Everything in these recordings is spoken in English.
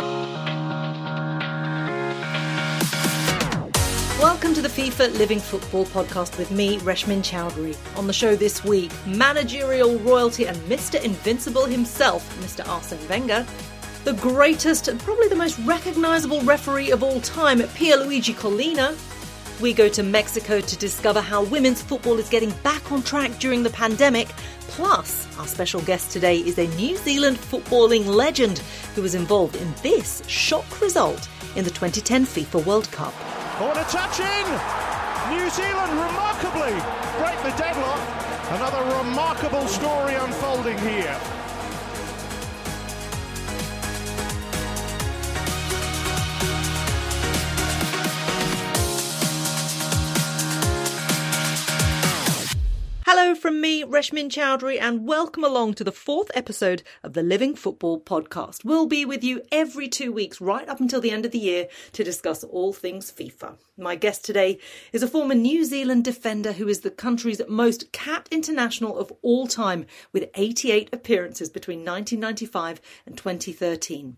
Welcome to the FIFA Living Football podcast with me, Reshmin Chowdhury. On the show this week, managerial royalty and Mr. Invincible himself, Mr. Arsene Wenger, the greatest and probably the most recognisable referee of all time, Pierluigi Collina. We go to Mexico to discover how women's football is getting back on track during the pandemic. Plus, our special guest today is a New Zealand footballing legend who was involved in this shock result in the 2010 FIFA World Cup. Corner touch in! New Zealand remarkably break the deadlock. Another remarkable story unfolding here. Hello from me, Reshmin Chowdhury, and welcome along to the fourth episode of the Living Football podcast. We'll be with you every two weeks right up until the end of the year to discuss all things FIFA. My guest today is a former New Zealand defender who is the country's most capped international of all time with 88 appearances between 1995 and 2013.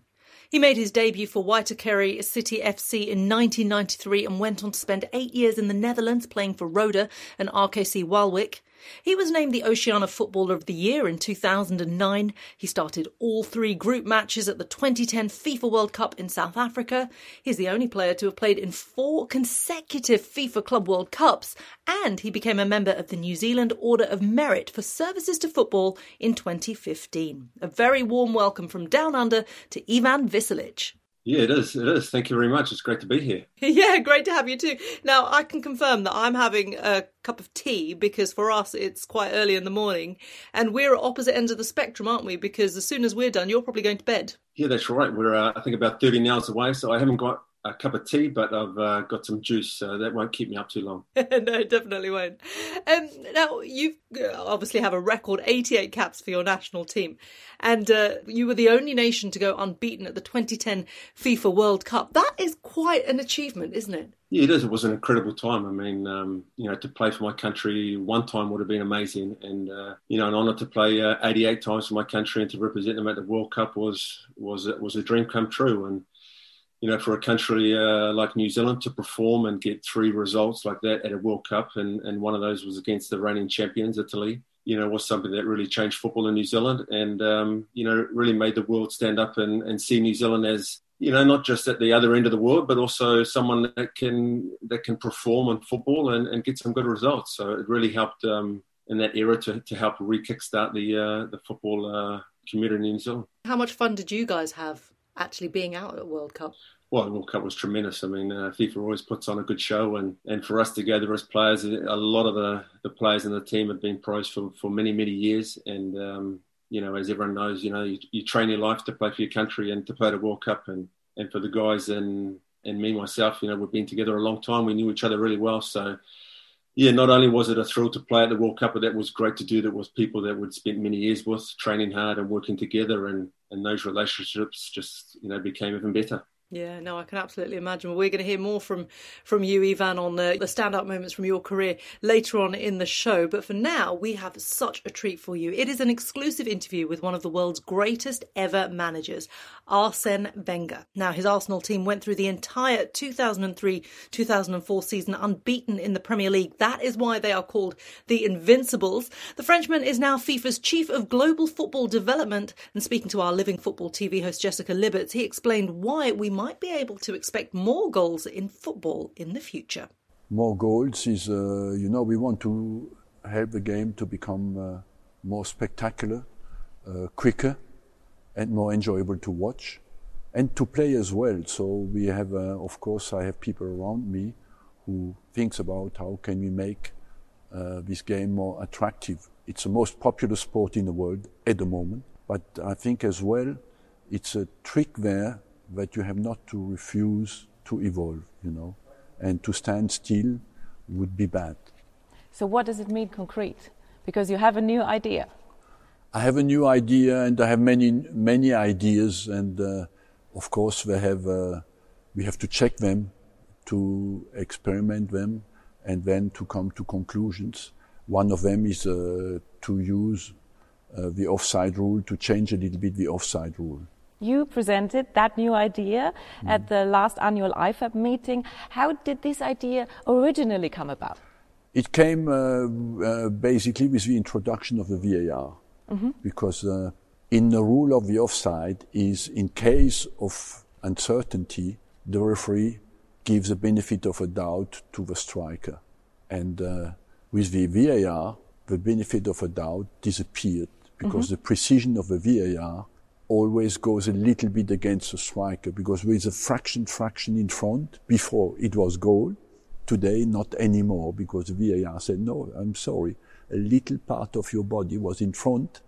He made his debut for Waitakere City FC in 1993 and went on to spend eight years in the Netherlands playing for Roda and RKC Waalwijk. He was named the Oceania Footballer of the Year in 2009. He started all three group matches at the 2010 FIFA World Cup in South Africa. He's the only player to have played in four consecutive FIFA Club World Cups, and he became a member of the New Zealand Order of Merit for services to football in 2015. A very warm welcome from down under to Ivan Vicelich. Yeah, it is. It is. Thank you very much. It's great to be here. yeah, great to have you too. Now, I can confirm that I'm having a cup of tea because for us it's quite early in the morning and we're at opposite ends of the spectrum, aren't we? Because as soon as we're done, you're probably going to bed. Yeah, that's right. We're, uh, I think, about 30 hours away, so I haven't got a cup of tea, but I've uh, got some juice, so that won't keep me up too long. no, definitely won't. Um, now, you uh, obviously have a record 88 caps for your national team, and uh, you were the only nation to go unbeaten at the 2010 FIFA World Cup. That is quite an achievement, isn't it? Yeah, it is. It was an incredible time. I mean, um, you know, to play for my country one time would have been amazing, and uh, you know, an honour to play uh, 88 times for my country and to represent them at the World Cup was was was a dream come true. And you know, for a country uh, like New Zealand to perform and get three results like that at a World Cup, and, and one of those was against the reigning champions, Italy, you know, was something that really changed football in New Zealand and, um, you know, really made the world stand up and, and see New Zealand as, you know, not just at the other end of the world, but also someone that can that can perform in football and, and get some good results. So it really helped um, in that era to, to help re-kickstart the uh, the football uh, community in New Zealand. How much fun did you guys have actually being out at World Cup? well, the World Cup was tremendous. I mean, uh, FIFA always puts on a good show, and, and for us together as players, a lot of the, the players in the team have been pros for, for many, many years. And, um, you know, as everyone knows, you know, you, you, train your life to play for your country and to play the World Cup. And, and for the guys and, and me, myself, you know, we've been together a long time. We knew each other really well. So, yeah, not only was it a thrill to play at the World Cup, but that was great to do. That was people that we'd spent many years with, training hard and working together, and, and those relationships just you know became even better. Yeah, no, I can absolutely imagine. We're going to hear more from from you, Ivan, on the, the standout moments from your career later on in the show. But for now, we have such a treat for you. It is an exclusive interview with one of the world's greatest ever managers, Arsene Wenger. Now, his Arsenal team went through the entire 2003-2004 season unbeaten in the Premier League. That is why they are called the Invincibles. The Frenchman is now FIFA's chief of global football development. And speaking to our living football TV host Jessica Libbertz, he explained why we might be able to expect more goals in football in the future. More goals is, uh, you know, we want to help the game to become uh, more spectacular, uh, quicker, and more enjoyable to watch and to play as well. So we have, uh, of course, I have people around me who thinks about how can we make uh, this game more attractive. It's the most popular sport in the world at the moment, but I think as well it's a trick there that you have not to refuse to evolve, you know, and to stand still would be bad. So, what does it mean concrete? Because you have a new idea. I have a new idea, and I have many many ideas, and uh, of course we have uh, we have to check them, to experiment them, and then to come to conclusions. One of them is uh, to use uh, the offside rule to change a little bit the offside rule You presented that new idea Mm. at the last annual IFAB meeting. How did this idea originally come about? It came uh, uh, basically with the introduction of the VAR, because uh, in the rule of the offside is in case of uncertainty, the referee gives the benefit of a doubt to the striker, and uh, with the VAR, the benefit of a doubt disappeared because the precision of the VAR always goes a little bit against the striker because with a fraction fraction in front before it was goal Today, not anymore, because VAR said, no, I'm sorry, a little part of your body was in front,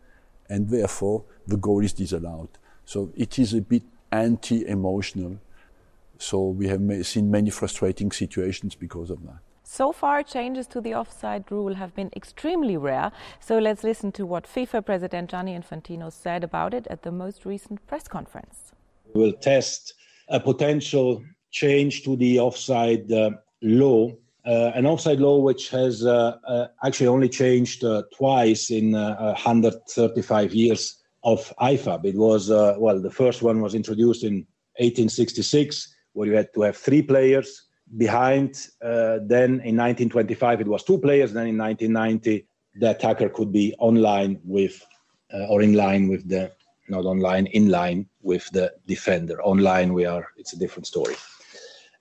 and therefore the goal is disallowed. So it is a bit anti-emotional. So we have seen many frustrating situations because of that. So far, changes to the offside rule have been extremely rare. So let's listen to what FIFA President Gianni Infantino said about it at the most recent press conference. We will test a potential change to the offside uh, law, uh, an offside law which has uh, uh, actually only changed uh, twice in uh, 135 years of IFAB. It was, well, the first one was introduced in 1866, where you had to have three players behind. Uh, then in 1925, it was two players. Then in 1990, the attacker could be online with uh, or in line with the not online in line with the defender online we are it's a different story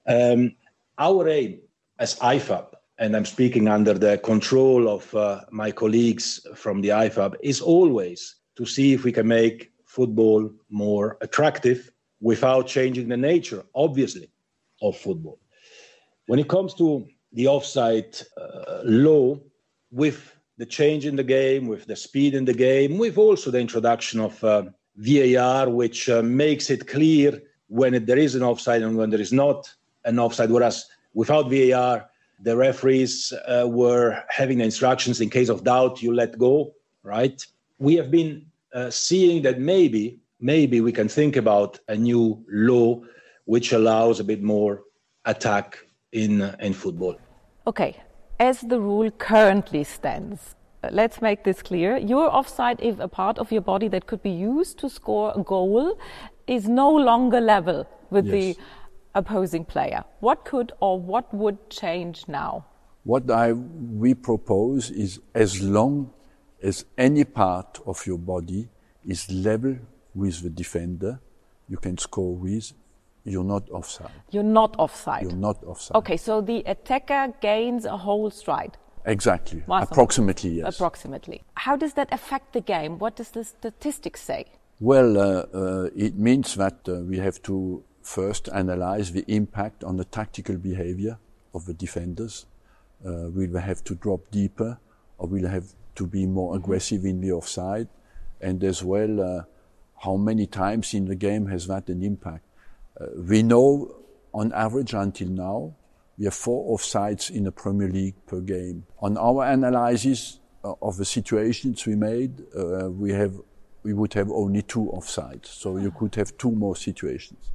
um, our aim as ifab and i'm speaking under the control of uh, my colleagues from the ifab is always to see if we can make football more attractive without changing the nature obviously of football when it comes to the offside uh, law with the change in the game, with the speed in the game, with also the introduction of uh, VAR, which uh, makes it clear when it, there is an offside and when there is not an offside. Whereas without VAR, the referees uh, were having the instructions in case of doubt, you let go, right? We have been uh, seeing that maybe, maybe we can think about a new law which allows a bit more attack in, uh, in football. Okay, as the rule currently stands, uh, let's make this clear. Your offside, if a part of your body that could be used to score a goal, is no longer level with Yes. the opposing player. What could or what would change now? What I, we propose is as long as any part of your body is level with the defender, you can score with, you're not offside. You're not offside. You're not offside. Okay, so the attacker gains a whole stride. Exactly. Awesome. Approximately, yes. Approximately. How does that affect the game? What does the statistics say? Well, uh, uh, it means that uh, we have to first analyze the impact on the tactical behavior of the defenders. Uh, we'll have to drop deeper, or we'll have to be more aggressive in the offside, and as well, uh, how many times in the game has that an impact? Uh, we know, on average, until now, we have four offsides in the Premier League per game. On our analysis uh, of the situations we made, uh, we have we would have only two offsides, so you could have two more situations.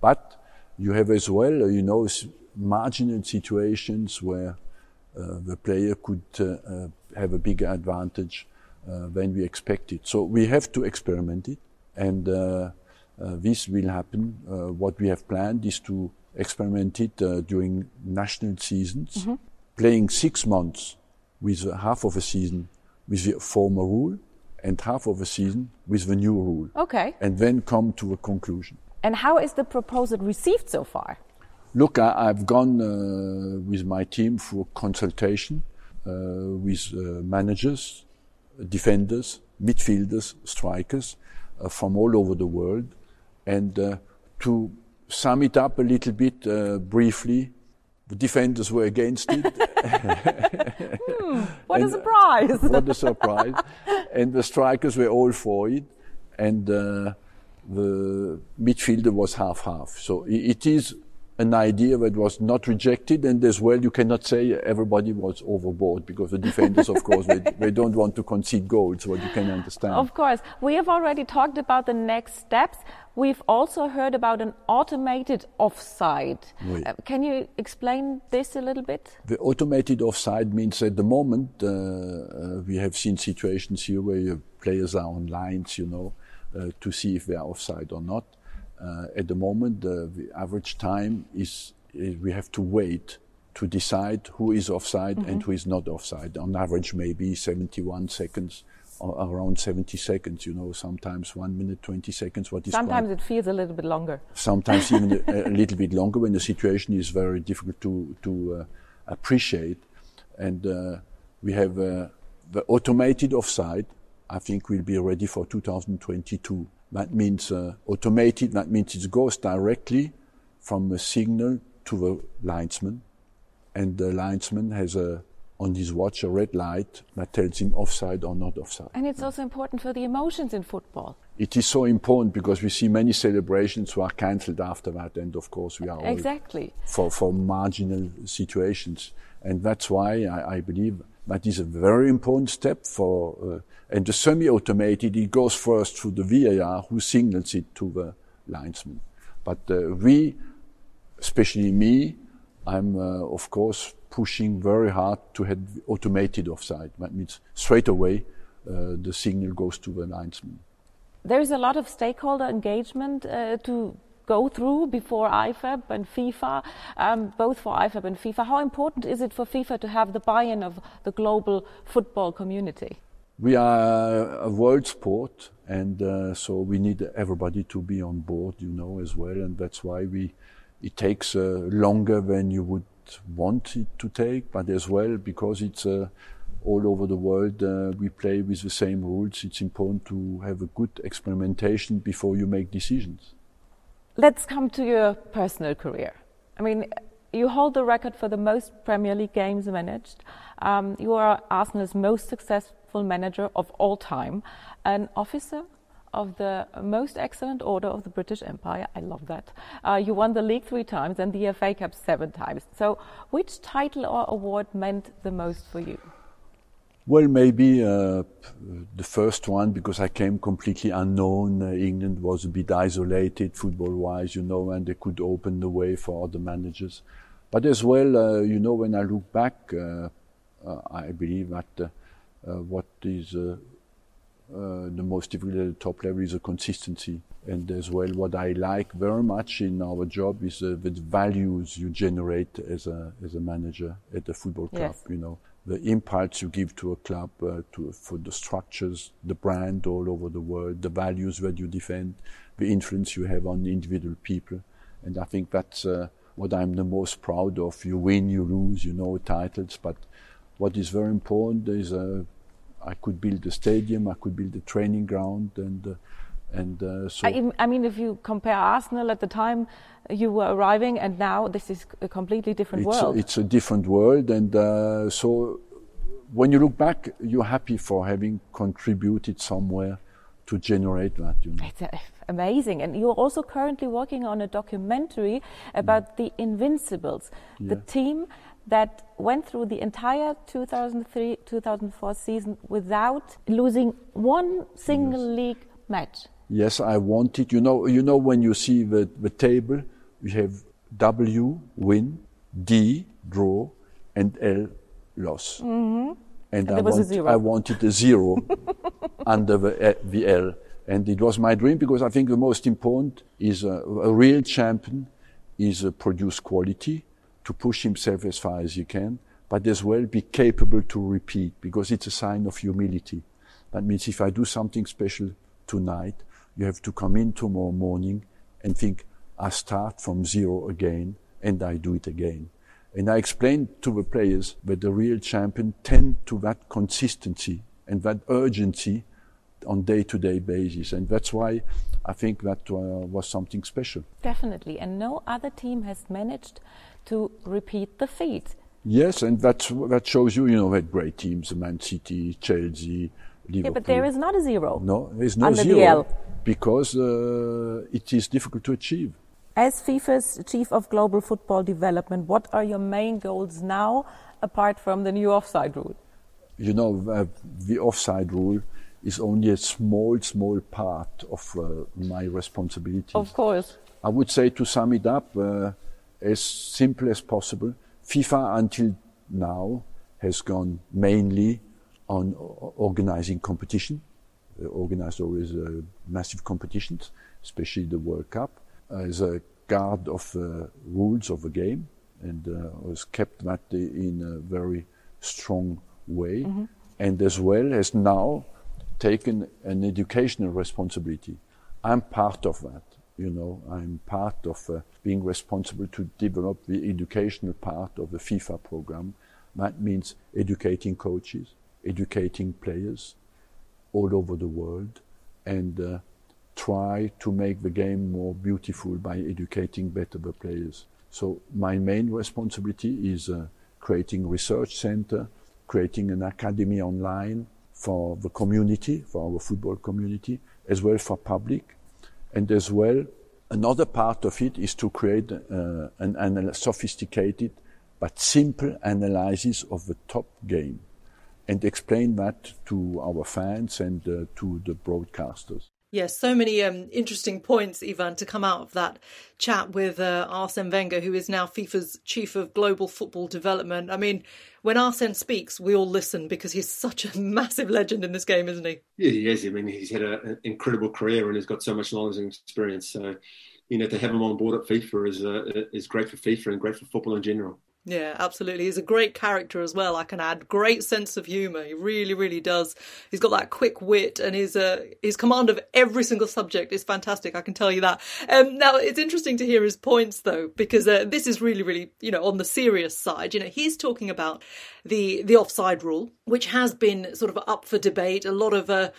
But you have as well, uh, you know, marginal situations where uh, the player could uh, uh, have a bigger advantage than we expected. So we have to experiment it, and this will happen. Uh, what we have planned is to experiment it uh, during national seasons, playing six months with uh, half of a season with the former rule and half of a season with the new rule, Okay. and then come to a conclusion. And how is the proposal received so far? Look, I, I've gone uh, with my team for consultation uh, with uh, managers, defenders, midfielders, strikers uh, from all over the world. And uh, to sum it up a little bit uh, briefly, the defenders were against it. What a And, uh, surprise! what a surprise. and the strikers were all for it. And uh, the midfielder was half half. So it is an idea that was not rejected. And as well, you cannot say everybody was overboard because the defenders, of course, they, they don't want to concede goals, what you can understand. Of course. We have already talked about the next steps. We've also heard about an automated offside. Oui. Uh, can you explain this a little bit? The automated offside means at the moment uh, uh, we have seen situations here where your players are on lines, you know, uh, to see if they are offside or not. Uh, at the moment, the average time is, is, we have to wait to decide who is offside mm-hmm. and who is not offside. On average, maybe 71 seconds around 70 seconds, you know, sometimes one minute, 20 seconds. What is sometimes it feels a little bit longer. Sometimes even a, a, little bit longer when the situation is very difficult to, to uh, appreciate. And uh, we have uh, the automated offside, I think we'll be ready for 2022. That means uh, automated, that means it goes directly from a signal to the linesman. And the linesman has a on his watch a red light that tells him offside or not offside. And it's also important for the emotions in football. It is so important because we see many celebrations who are cancelled after that, and of course we are exactly for for marginal situations, and that's why I, I believe that is a very important step for. Uh, and the semi-automated, it goes first through the VAR, who signals it to the linesman. But uh, we, especially me, I'm uh, of course pushing very hard to have automated offside. That means straight away uh, the signal goes to the linesman. There's a lot of stakeholder engagement uh, to go through before IFAB and FIFA, um, both for IFAB and FIFA. How important is it for FIFA to have the buy-in of the global football community? We are a world sport, and uh, so we need everybody to be on board, you know, as well. And that's why we it takes uh, longer than you would want it to take, but as well because it's uh, all over the world uh, we play with the same rules. It's important to have a good experimentation before you make decisions. Let's come to your personal career. I mean, you hold the record for the most Premier League games managed. Um, you are Arsenal's most successful manager of all time, an officer of the most excellent order of the British Empire. I love that. Uh, you won the league three times and the FA Cup seven times. So, which title or award meant the most for you? Well, maybe uh, the first one because I came completely unknown. Uh, England was a bit isolated football-wise, you know, and they could open the way for other managers. But as well, uh, you know, when I look back, uh, uh, I believe that what is uh, the most difficult at the top level is the consistency. And as well, what I like very much in our job is uh, the values you generate as a as a manager at a football club. Yes. You know, the impulse you give to a club, uh, to for the structures, the brand all over the world, the values that you defend, the influence you have on individual people, and I think that's uh, what I'm the most proud of. You win, you lose, you know titles, but what is very important is uh, I could build a stadium, I could build a training ground, and uh, and uh, so. I, I, mean, if you compare Arsenal at the time you were arriving, and now this is a completely different it's world. A, it's a different world, and uh, so when you look back, you're happy for having contributed somewhere to generate that. You know. It's uh, amazing, and you're also currently working on a documentary about mm. the Invincibles, yeah. the team that went through the entire 2003 2004 season without losing one single yes. league match. Yes, I wanted. You know, you know when you see the, the table, we have W win, D draw, and L loss. Mm-hmm. And, and I, want, I, wanted a zero under the, uh, the L. And it was my dream because I think the most important is a, a real champion is a produce quality to push himself as far as he can, but as well be capable to repeat because it's a sign of humility. That means if I do something special tonight, you have to come in tomorrow morning and think, I start from zero again and I do it again. And I explained to the players that the real champion tend to that consistency and that urgency on day-to-day basis. And that's why I think that uh, was something special. Definitely. And no other team has managed to repeat the feat. Yes, and that's, that shows you, you know, had great teams, Man City, Chelsea. Yeah, but there is not a zero. No, there is no zero. Because uh, it is difficult to achieve. As FIFA's Chief of Global Football Development, what are your main goals now, apart from the new offside rule? You know, uh, the offside rule is only a small, small part of uh, my responsibilities. Of course. I would say to sum it up, uh, as simple as possible. FIFA until now has gone mainly on organizing competition, organized always uh, massive competitions, especially the World Cup, as a guard of uh, rules of the game, and was kept that in a very strong way, mm-hmm. and as well as now taken an educational responsibility. I'm part of that. You know, I'm part of uh, being responsible to develop the educational part of the FIFA program. That means educating coaches, educating players all over the world, and uh, try to make the game more beautiful by educating better the players. So my main responsibility is uh, creating research center, creating an academy online for the community, for our football community, as well for public, and as well, another part of it is to create uh, an, an sophisticated but simple analysis of the top game and explain that to our fans and uh, to the broadcasters. Yes, so many um, interesting points, Ivan, to come out of that chat with uh, Arsene Wenger, who is now FIFA's chief of global football development. I mean, when Arsene speaks, we all listen because he's such a massive legend in this game, isn't he? Yeah, he is. I mean, he's had a, an incredible career and he's got so much knowledge and experience. So, you know, to have him on board at FIFA is uh, is great for FIFA and great for football in general. Yeah, absolutely. He's a great character as well. I can add great sense of humour. He really, really does. He's got that quick wit, and his uh, his command of every single subject is fantastic. I can tell you that. Um, now it's interesting to hear his points though, because uh, this is really, really, you know, on the serious side. You know, he's talking about the the offside rule, which has been sort of up for debate. A lot of uh,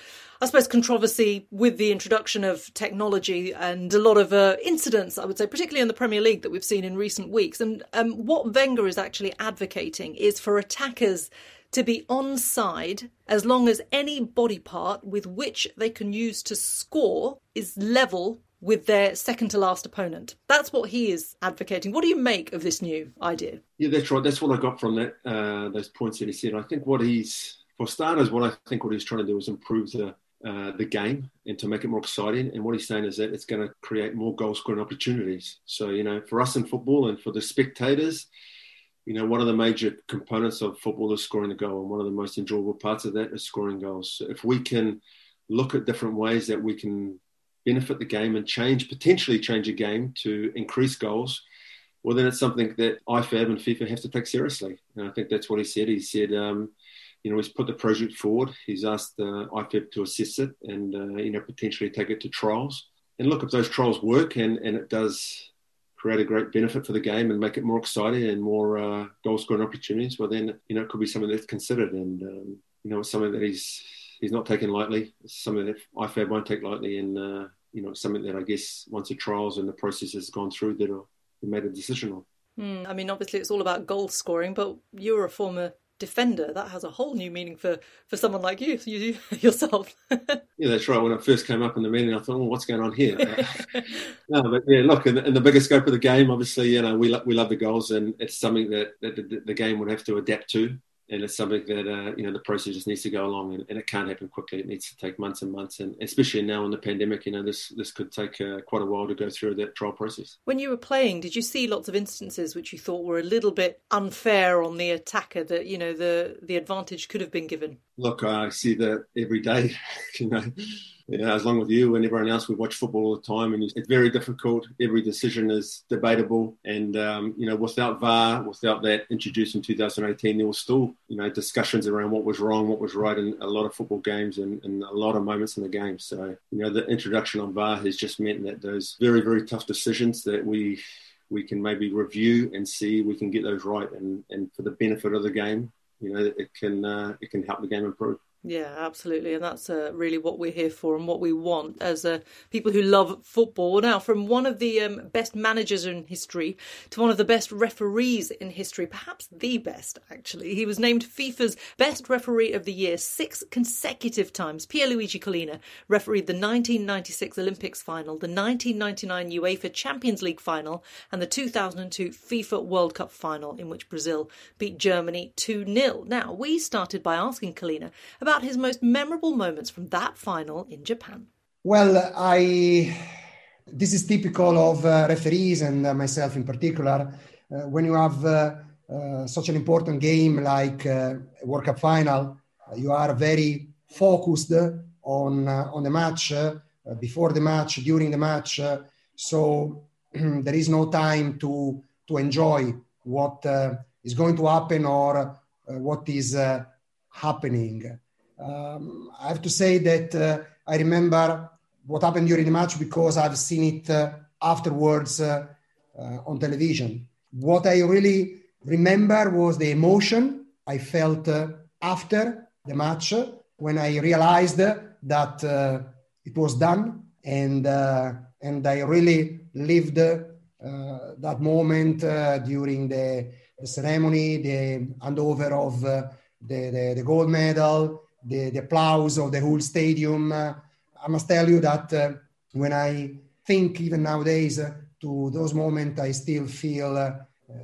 I suppose, controversy with the introduction of technology and a lot of uh, incidents, I would say, particularly in the Premier League that we've seen in recent weeks. And um, what Wenger is actually advocating is for attackers to be onside as long as any body part with which they can use to score is level with their second to last opponent. That's what he is advocating. What do you make of this new idea? Yeah, that's right. That's what I got from that uh, those points that he said. I think what he's for starters, what I think what he's trying to do is improve the uh, the game and to make it more exciting. And what he's saying is that it's going to create more goal scoring opportunities. So, you know, for us in football and for the spectators, you know, one of the major components of football is scoring the goal. And one of the most enjoyable parts of that is scoring goals. So if we can look at different ways that we can benefit the game and change, potentially change a game to increase goals, well, then it's something that IFAB and FIFA have to take seriously. And I think that's what he said. He said, um, you know, he's put the project forward. He's asked uh, IFAB to assess it and, uh, you know, potentially take it to trials. And look, if those trials work and, and it does create a great benefit for the game and make it more exciting and more uh, goal scoring opportunities, well, then, you know, it could be something that's considered. And, um, you know, it's something that he's he's not taking lightly. It's something that IFAB won't take lightly. And, uh, you know, something that I guess once the trials and the process has gone through, that be made a decision on. Mm, I mean, obviously, it's all about goal scoring, but you're a former defender. That has a whole new meaning for for someone like you, you yourself. Yeah that's right. When i first came up in the meeting i thought well what's going on here? No but yeah look in, in, the bigger scope of the game obviously you know we, lo- we love the goals and it's something that, that the, the game would have to adapt to and it's something that uh, you know the process just needs to go along, and, and, it can't happen quickly. It needs to take months and months, and especially now in the pandemic, you know this this could take uh, quite a while to go through that trial process. When you were playing, did you see lots of instances which you thought were a little bit unfair on the attacker? That you know the the advantage could have been given. Look, I see that every day. you know you know, as long with you and everyone else, we watch football all the time, and it's very difficult. Every decision is debatable, and um, you know, without VAR, without that introduced in 2018, there was still you know discussions around what was wrong, what was right in a lot of football games and, and a lot of moments in the game. So you know, the introduction of VAR has just meant that those very very tough decisions that we we can maybe review and see we can get those right, and and for the benefit of the game, you know, it can uh, it can help the game improve. Yeah, absolutely, and that's uh, really what we're here for and what we want as uh, people who love football. Now, from one of the um, best managers in history to one of the best referees in history, perhaps the best actually. He was named FIFA's best referee of the year six consecutive times. Pierluigi Collina refereed the 1996 Olympics final, the 1999 UEFA Champions League final, and the 2002 FIFA World Cup final, in which Brazil beat Germany 2 0. Now, we started by asking Collina about about his most memorable moments from that final in Japan. Well, I this is typical of uh, referees and uh, myself in particular. Uh, when you have uh, uh, such an important game like uh, a World Cup final, you are very focused on on the match, before the match, during the match. so there is no time to to enjoy what is going to happen or what is happening. Um, I have to say that I remember what happened during the match because I've seen it uh, afterwards uh, uh, on television. What I really remember was the emotion I felt after the match when I realized that it was done and and I really lived uh, that moment uh, during the, the, ceremony, the handover of uh, the, the, the, gold medal, the, the applause of the whole stadium. I must tell you that uh, when I think even nowadays uh, to those moments, I still feel uh,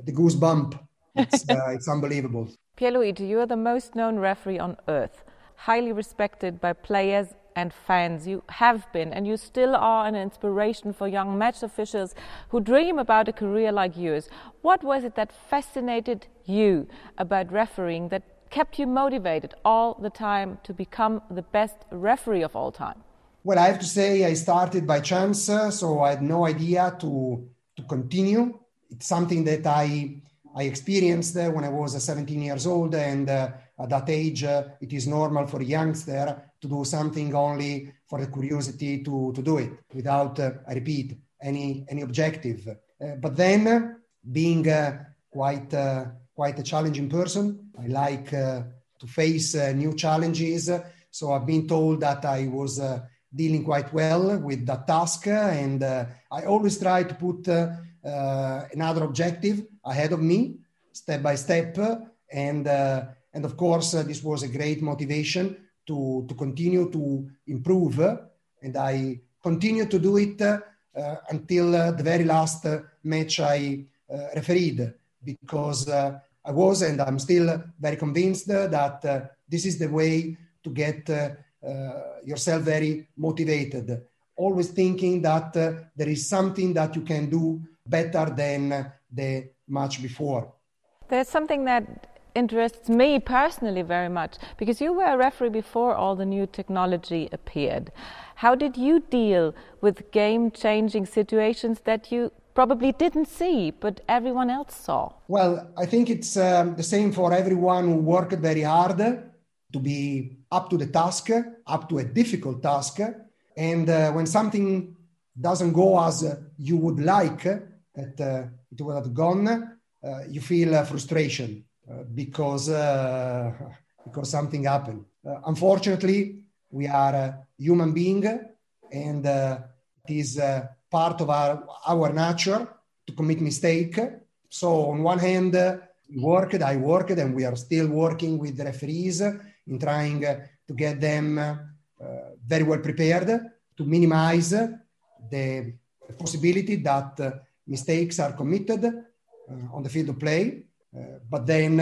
the goosebump. It's, it's unbelievable. Pierluigi, you are the most known referee on earth, highly respected by players and fans. You have been, and you still are an inspiration for young match officials who dream about a career like yours. What was it that fascinated you about refereeing that kept you motivated all the time to become the best referee of all time? Well, I have to say I started by chance, uh, so I had no idea to to continue. It's something that I I experienced uh, when I was uh, 17 years old, and uh, at that age, uh, it is normal for a youngster to do something only for the curiosity to to do it without, uh, I repeat, any any objective. but then, being quite quite a challenging person, I like uh, to face uh, new challenges. So I've been told that I was uh, dealing quite well with that task. And uh, I always try to put uh, uh, another objective ahead of me, step by step. And, and of course, this was a great motivation to, to continue to improve. And I continue to do it until the very last match I refereed, because I was and I'm still very convinced that this is the way to get uh, yourself very motivated, always thinking that uh, there is something that you can do better than the match before. There's something that interests me personally very much because you were a referee before all the new technology appeared. How did you deal with game changing situations that you probably didn't see but everyone else saw? Well, I think it's um, the same for everyone who worked very hard to be up to the task, up to a difficult task. And uh, when something doesn't go as you would like that uh, it would have gone, uh, you feel uh, frustration uh, because uh, because something happened. unfortunately, we are human being, and it is part of our our nature to commit mistake. So on one hand, we worked, I worked, and we are still working with the referees in trying to get them uh, very well prepared to minimize the possibility that uh, mistakes are committed uh, on the field of play. but then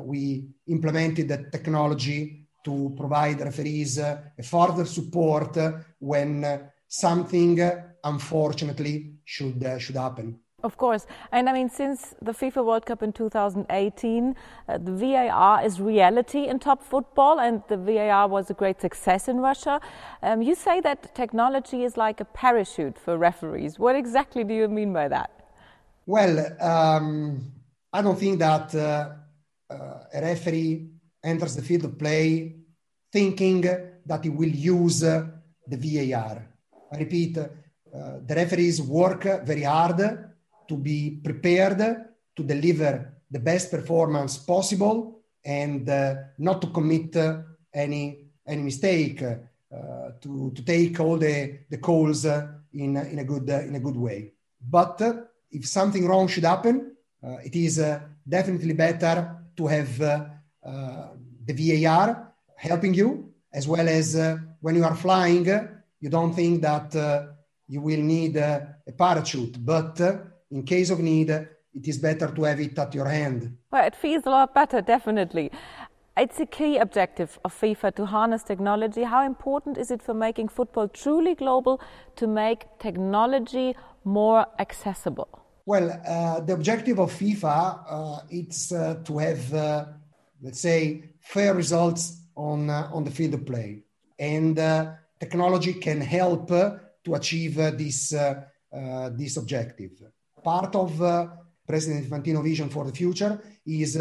we implemented the technology to provide referees a further support when something unfortunately should should happen. Of course. And I mean, since the FIFA World Cup in 2018, uh, the VAR is reality in top football, and the VAR was a great success in Russia. Um, you say that technology is like a parachute for referees. What exactly do you mean by that? Well, um, I don't think that uh, uh, a referee enters the field of play thinking that he will use uh, the VAR. I repeat, uh, the referees work very hard to be prepared to deliver the best performance possible and uh, not to commit uh, any any mistake uh, to, to take all the, the calls uh, in, in a good uh, in a good way. But uh, if something wrong should happen it is definitely better to have the VAR helping you as well as when you are flying you don't think that you will need a parachute but in case of need, it is better to have it at your hand. Well, it feels a lot better, definitely. It's a key objective of FIFA to harness technology. How important is it for making football truly global to make technology more accessible? Well, uh, the objective of FIFA uh, it's uh, to have, uh, let's say, fair results on uh, on the field of play. and technology can help to achieve this, uh, uh, this objective. Part of uh, President Infantino vision for the future is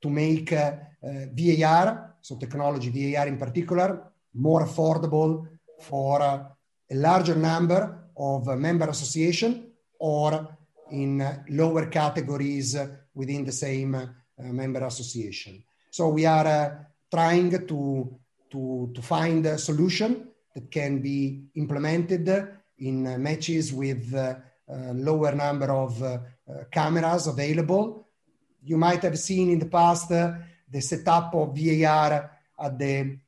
to make VAR, so technology, VAR in particular, more affordable for a larger number of member association or in lower categories within the same uh, member association. So we are uh, trying to, to, to find a solution that can be implemented in uh, matches with a lower number of uh, cameras available. You might have seen in the past uh, the setup of VAR at the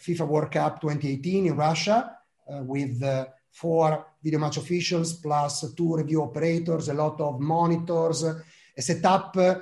FIFA World Cup 2018 in Russia with four video match officials plus two review operators, a lot of monitors, a setup uh,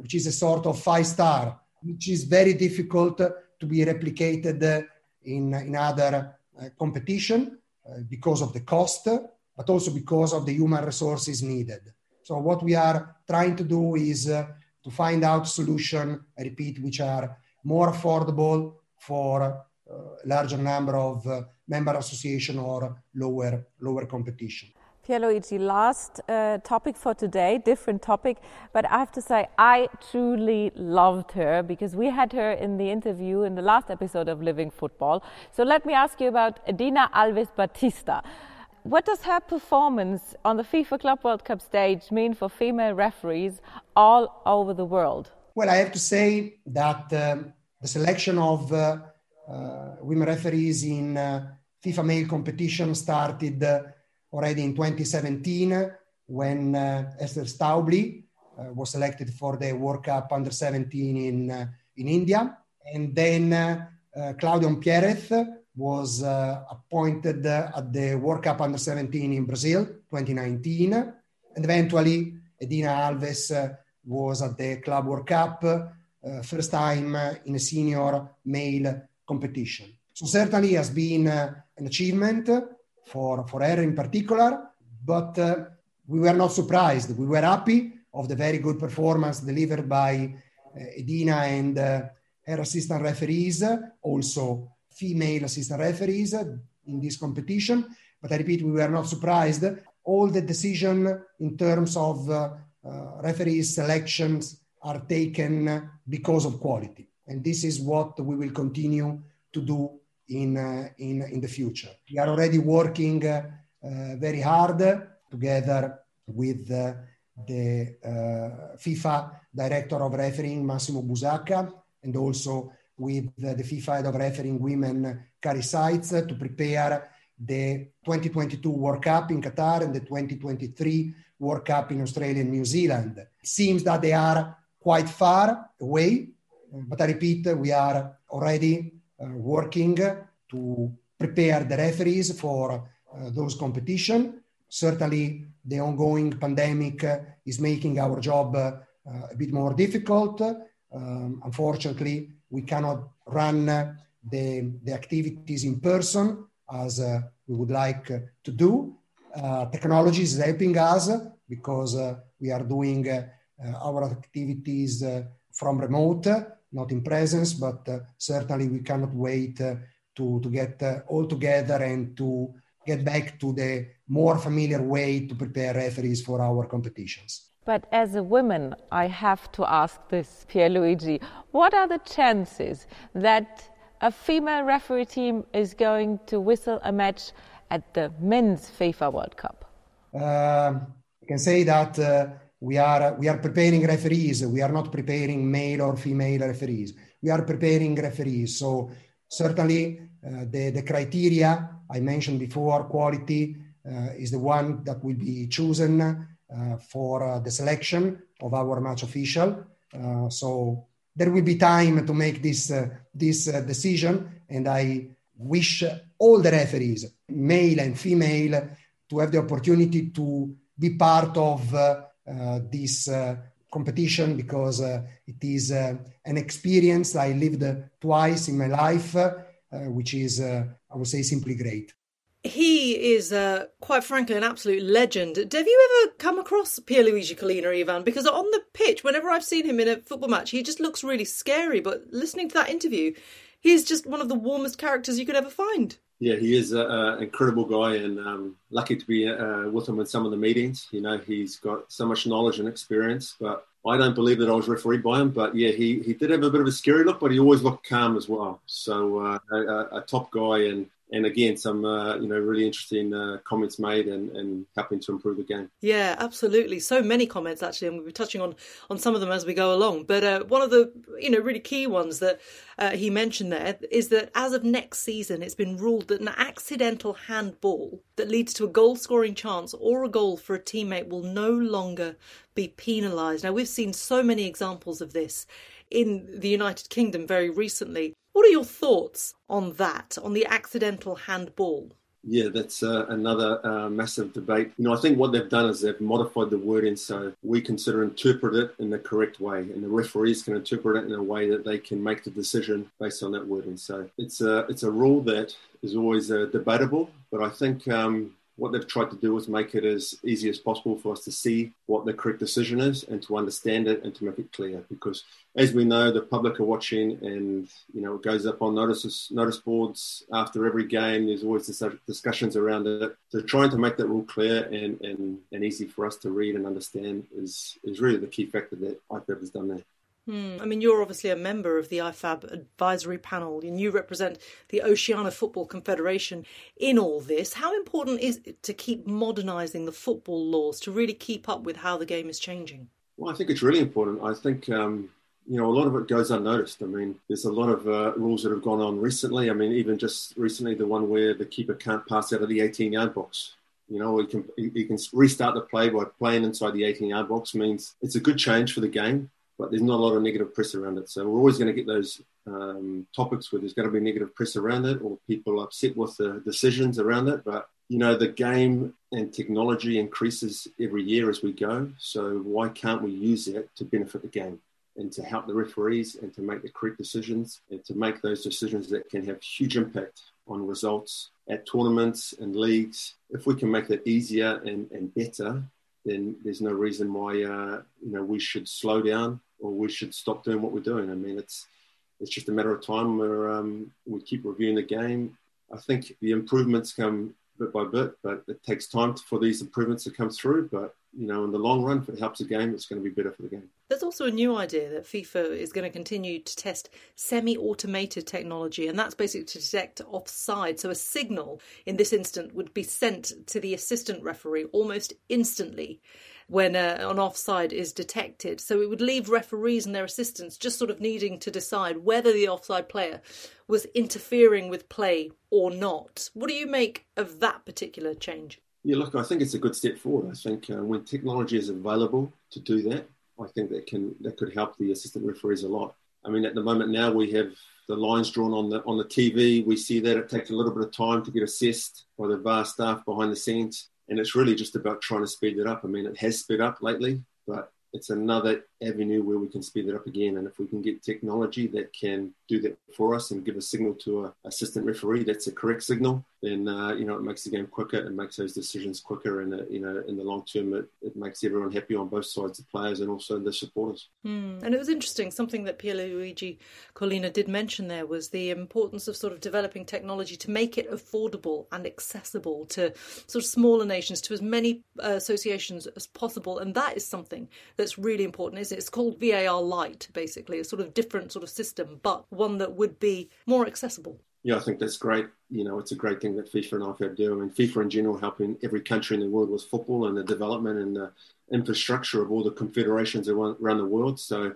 which is a sort of five star, which is very difficult to be replicated in, in other uh, competition uh, because of the cost, but also because of the human resources needed. So what we are trying to do is uh, to find out solution, I repeat, which are more affordable for a larger number of member association or lower lower competition. Pierluigi, last uh, topic for today, different topic, but I have to say I truly loved her because we had her in the interview in the last episode of Living Football. So let me ask you about Edina Alves Batista. What does her performance on the FIFA Club World Cup stage mean for female referees all over the world? Well, I have to say that um, the selection of uh, uh, women referees in uh, FIFA male competition started uh, already in 2017 when uh, Esther Staubli uh, was selected for the World Cup under 17 in, uh, in India. And then Claudia Umpiérrez was appointed at the World Cup under 17 in Brazil 2019. And eventually, Edina Alves was at the Club World Cup, uh, first time in a senior male competition. So certainly has been uh, an achievement for, for her in particular, but uh, we were not surprised. We were happy of the very good performance delivered by uh, Edina and uh, her assistant referees, also female assistant referees in this competition. But I repeat, we were not surprised. All the decision in terms of uh, uh, referees selections are taken because of quality. And this is what we will continue to do in, uh, in, in the future. We are already working uh, uh, very hard together with the FIFA Director of Refereeing, Massimo Busacca, and also with the FIFA Head of Refereeing Women, Kari Seitz, to prepare the 2022 World Cup in Qatar and the 2023 World Cup in Australia and New Zealand. It seems that they are quite far away, but I repeat, we are already uh, working to prepare the referees for uh, those competition. Certainly, the ongoing pandemic is making our job uh, a bit more difficult. Um, unfortunately, we cannot run the, the activities in person as uh, we would like uh, to do. Uh, technology is helping us because we are doing our activities from remote not in presence, but uh, certainly we cannot wait uh, to, to get uh, all together and to get back to the more familiar way to prepare referees for our competitions. But as a woman, I have to ask this, Pierluigi. What are the chances that a female referee team is going to whistle a match at the men's FIFA World Cup? Uh, I can say that uh, we are we are preparing referees. We are not preparing male or female referees. We are preparing referees. So certainly uh, the the criteria i mentioned before quality uh, is the one that will be chosen uh, for uh, the selection of our match official. Uh, so there will be time to make this uh, this decision and i wish all the referees male and female to have the opportunity to be part of uh, this uh, competition because uh, it is an experience I lived twice in my life, which is, I would say, simply great. He is, uh, quite frankly, an absolute legend. Have you ever come across Pierluigi Collina, Ivan? Because on the pitch, whenever I've seen him in a football match, he just looks really scary. But listening to that interview, he is just one of the warmest characters you could ever find. Yeah, he is an incredible guy, and um, lucky to be uh, with him in some of the meetings. You know, he's got so much knowledge and experience, but I don't believe that I was refereed by him. But yeah, he, he did have a bit of a scary look, but he always looked calm as well. So uh, a, a, top guy, and and again some uh, you know really interesting uh, comments made and, and helping to improve the game. Yeah, absolutely. So many comments actually, and we'll be touching on on some of them as we go along. But uh, one of the you know really key ones that uh, he mentioned there is that as of next season, it's been ruled that an accidental handball that leads to a goal scoring chance or a goal for a teammate will no longer be penalised. Now we've seen so many examples of this in the United Kingdom very recently. What are your thoughts on that, on the accidental handball? Yeah, that's uh, another uh, massive debate. You know, I think what they've done is they've modified the wording so we consider interpret it in the correct way, and the referees can interpret it in a way that they can make the decision based on that wording. So it's a it's a rule that is always uh, debatable, but I think um, what they've tried to do is make it as easy as possible for us to see what the correct decision is and to understand it and to make it clear. Because as we know, the public are watching, and you know it goes up on notices, notice boards after every game. There's always discussions around it. So trying to make that rule clear and, and, and easy for us to read and understand is is really the key factor that IFAB has done there. Hmm. I mean, you're obviously a member of the IFAB advisory panel and you represent the Oceania Football Confederation in all this. How important is it to keep modernising the football laws to really keep up with how the game is changing? Well, I think it's really important. I think, um, you know, a lot of it goes unnoticed. I mean, there's a lot of uh, rules that have gone on recently. I mean, even just recently, the one where the keeper can't pass out of the 18 yard box. You know, he can, he can restart the play by playing inside the 18 yard box means it's a good change for the game but there's not a lot of negative press around it. So we're always going to get those um, topics where there's going to be negative press around it or people upset with the decisions around it. But, you know, the game and technology increases every year as we go. So why can't we use it to benefit the game? And to help the referees and to make the correct decisions and to make those decisions that can have huge impact on results at tournaments and leagues. If we can make that easier and, and better, then there's no reason why uh, you know we should slow down or we should stop doing what we're doing. I mean, it's it's just a matter of time where um, we keep reviewing the game. I think the improvements come bit by bit, but it takes time for these improvements to come through. But you know, in the long run, if it helps the game, it's going to be better for the game. There's also a new idea that FIFA is going to continue to test semi-automated technology, and that's basically to detect offside. So a signal in this instant would be sent to the assistant referee almost instantly when uh, an offside is detected. So it would leave referees and their assistants just sort of needing to decide whether the offside player was interfering with play or not. What do you make of that particular change? Yeah, look, I think it's a good step forward. I think uh, when technology is available to do that, I think that can that could help the assistant referees a lot. I mean, at the moment now we have the lines drawn on the on the TV. We see that it takes a little bit of time to get assessed by the VAR staff behind the scenes, and it's really just about trying to speed it up. I mean, it has sped up lately, but it's another avenue where we can speed it up again. And if we can get technology that can do that for us and give a signal to an assistant referee that's a correct signal, then uh, you know it makes the game quicker and makes those decisions quicker. And uh, you know, in the long term, it, it makes everyone happy on both sides, the players and also the supporters. Mm. And it was interesting. Something that Pierluigi Collina did mention there was the importance of sort of developing technology to make it affordable and accessible to sort of smaller nations, to as many uh, associations as possible. And that is something that's really important is it's called VAR Lite, basically, a sort of different sort of system, but one that would be more accessible. Yeah, I think that's great. You know, it's a great thing that FIFA and IFAB do. Mean, FIFA in general helping every country in the world with football and the development and the infrastructure of all the confederations around the world. So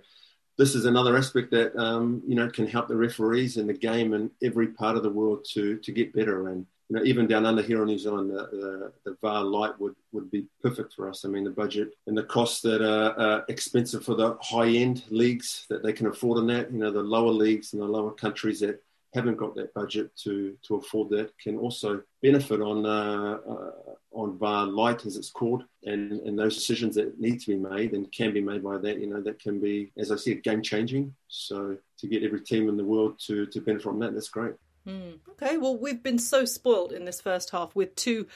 this is another aspect that um, you know can help the referees and the game in every part of the world to to get better. And you know, even down under here in New Zealand, the, the, the VAR Lite would, would be perfect for us. I mean, the budget and the costs that are, are expensive for the high end leagues that they can afford in that, you know, the lower leagues and the lower countries that haven't got that budget to, to afford that can also benefit on uh, uh, on VAR Lite, as it's called, and, and those decisions that need to be made and can be made by that, you know, that can be, as I said, game changing. So to get every team in the world to, to benefit from that, that's great. Mm. Okay, well, we've been so spoilt in this first half with two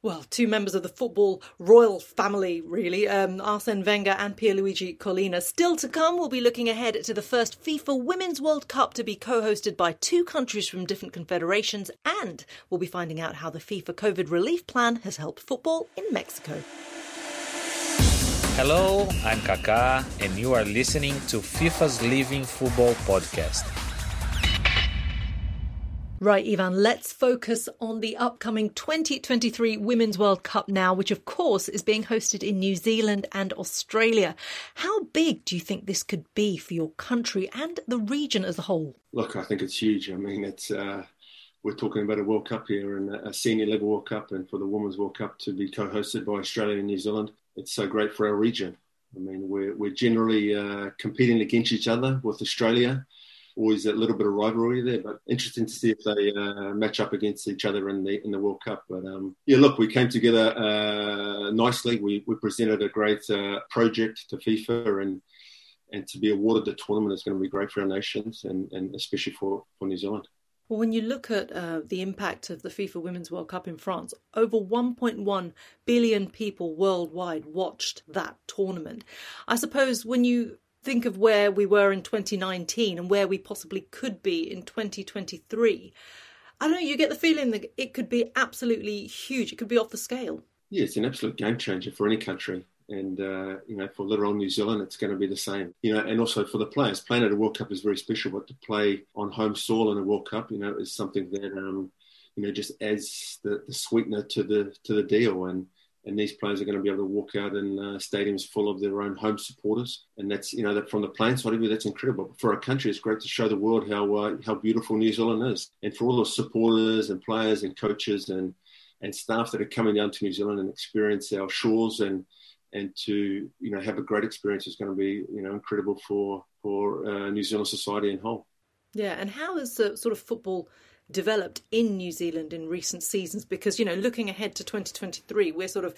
well, two members of the football royal family, really, um, Arsene Wenger and Pierluigi Collina. Still to come, we'll be looking ahead to the first FIFA Women's World Cup to be co hosted by two countries from different confederations, and we'll be finding out how the FIFA COVID relief plan has helped football in Mexico. Hello, I'm Kaká, and you are listening to FIFA's Living Football podcast. Right, Ivan, let's focus on the upcoming 2023 Women's World Cup now, which of course is being hosted in New Zealand and Australia. How big do you think this could be for your country and the region as a whole? Look, I think it's huge. I mean, it's uh, we're talking about a World Cup here and a senior level World Cup, and for the Women's World Cup to be co-hosted by Australia and New Zealand, it's so great for our region. I mean, we're we're generally uh, competing against each other with Australia always a little bit of rivalry there, but interesting to see if they uh, match up against each other in the in the World Cup. But um, yeah, look, we came together uh, nicely. We, we presented a great uh, project to FIFA, and and to be awarded the tournament is going to be great for our nations, and, and especially for, for New Zealand. Well, when you look at uh, the impact of the FIFA Women's World Cup in France, over 1.1 billion people worldwide watched that tournament. I suppose when you think of where we were in 2019 and where we possibly could be in 2023, I don't know, you get the feeling that it could be absolutely huge. It could be off the scale. Yeah, it's an absolute game changer for any country. And, uh, you know, for little New Zealand, it's going to be the same. You know, and also for the players. Playing at a World Cup is very special, but to play on home soil in a World Cup, you know, is something that, um, you know, just adds the, the sweetener to the to the deal. And, and these players are going to be able to walk out in uh, stadiums full of their own home supporters, and that's you know that from the playing side of view, that's incredible. For our country, it's great to show the world how uh, how beautiful New Zealand is, and for all the supporters and players and coaches and and staff that are coming down to New Zealand and experience our shores and and to you know have a great experience is going to be you know incredible for for uh, New Zealand society in whole. Yeah, and how is the sort of football developed in New Zealand in recent seasons because, you know, looking ahead to 2023, we're sort of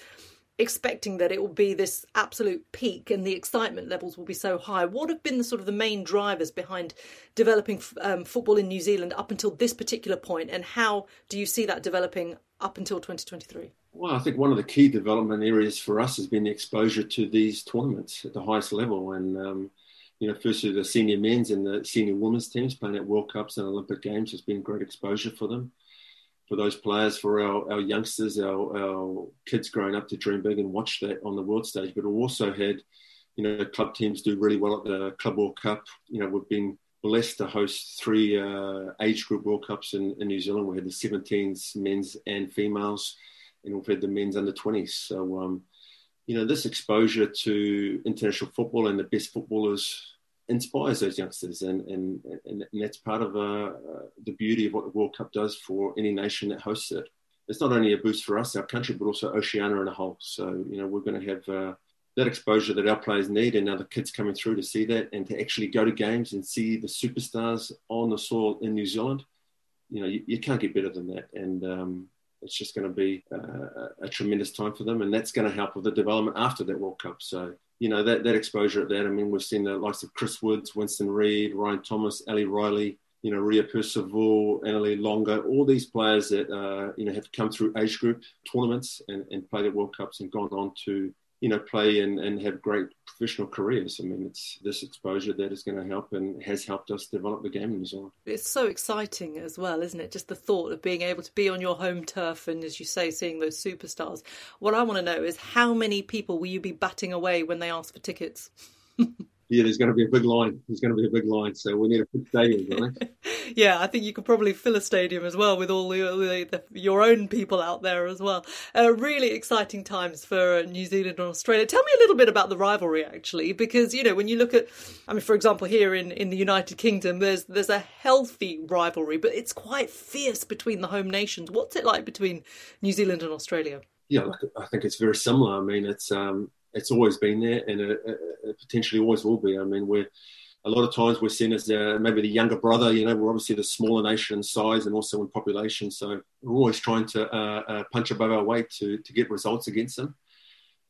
expecting that it will be this absolute peak and the excitement levels will be so high. What have been the sort of the main drivers behind developing um, football in New Zealand up until this particular point, and how do you see that developing up until 2023? Well, I think one of the key development areas for us has been the exposure to these tournaments at the highest level, and um, you know, firstly the senior men's and the senior women's teams playing at World Cups and Olympic Games has been great exposure for them. For those players, for our, our youngsters, our, our kids growing up to dream big and watch that on the world stage. But also had, you know, club teams do really well at the Club World Cup. You know, we've been blessed to host three uh, age group World Cups in, in New Zealand. We had the 17s, men's and females, and we've had the men's under 20s. So, um, you know, this exposure to international football and the best footballers inspires those youngsters, and and, and, that's part of uh, the beauty of what the World Cup does for any nation that hosts it. It's not only a boost for us, our country, but also Oceania in a whole. So you know, we're going to have. Uh, that exposure that our players need and other kids coming through to see that and to actually go to games and see the superstars on the soil in New Zealand, you know, you, you can't get better than that. And um, it's just going to be uh, a tremendous time for them, and that's going to help with the development after that World Cup. So you know that that exposure at that. I mean, we've seen the likes of Chris Woods, Winston Reid, Ryan Thomas, Ali Riley, you know, Ria Percival, Annalie Longo, all these players that uh, you know have come through age group tournaments and, and played at World Cups and gone on to you know, play and, and have great professional careers. I mean, it's this exposure that is going to help and has helped us develop the game New Zealand. It's so exciting as well, isn't it? Just the thought of being able to be on your home turf and, as you say, seeing those superstars. What I want to know is how many people will you be batting away when they ask for tickets? yeah, there's going to be a big line. There's going to be a big line, so we need a big stadium, right? yeah, I think you could probably fill a stadium as well with all the, the, the your own people out there as well. Uh, really exciting times for New Zealand and Australia. Tell me a little bit about the rivalry, actually, because you know when you look at, I mean, for example, here in, in the United Kingdom, there's there's a healthy rivalry, but it's quite fierce between the home nations. What's it like between New Zealand and Australia? Yeah, I think it's very similar. I mean, it's um, it's always been there, and it, it potentially always will be. I mean, we're a lot of times we're seen as uh, maybe the younger brother. You know, we're obviously the smaller nation in size and also in population, so we're always trying to uh, uh, punch above our weight to to get results against them.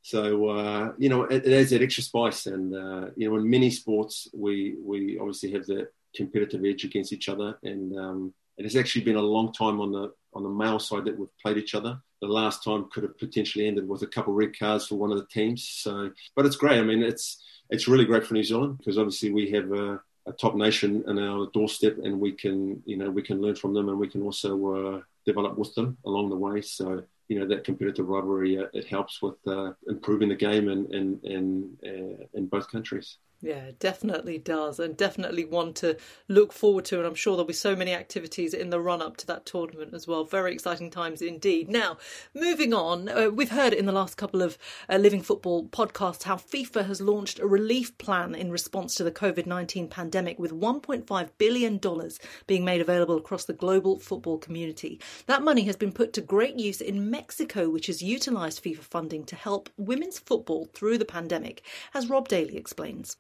So uh, you know, it, it, adds that extra spice, and uh, you know, in many sports we we obviously have that competitive edge against each other, and um, And it's actually been a long time on the on the male side that we've played each other. The last time could have potentially ended with a couple of red cards for one of the teams. So, but it's great. I mean, it's it's really great for New Zealand because obviously we have a, a top nation in our doorstep, and we can you know we can learn from them, and we can also uh, develop with them along the way. So you know that competitive rivalry uh, it helps with uh, improving the game in in in, uh, in both countries. Yeah, definitely does, and definitely one to look forward to. And I'm sure there'll be so many activities in the run up to that tournament as well. Very exciting times indeed. Now, moving on, uh, we've heard in the last couple of uh, Living Football podcasts how FIFA has launched a relief plan in response to the COVID 19 pandemic, with $1.5 billion being made available across the global football community. That money has been put to great use in Mexico, which has utilised FIFA funding to help women's football through the pandemic, as Rob Daly explains.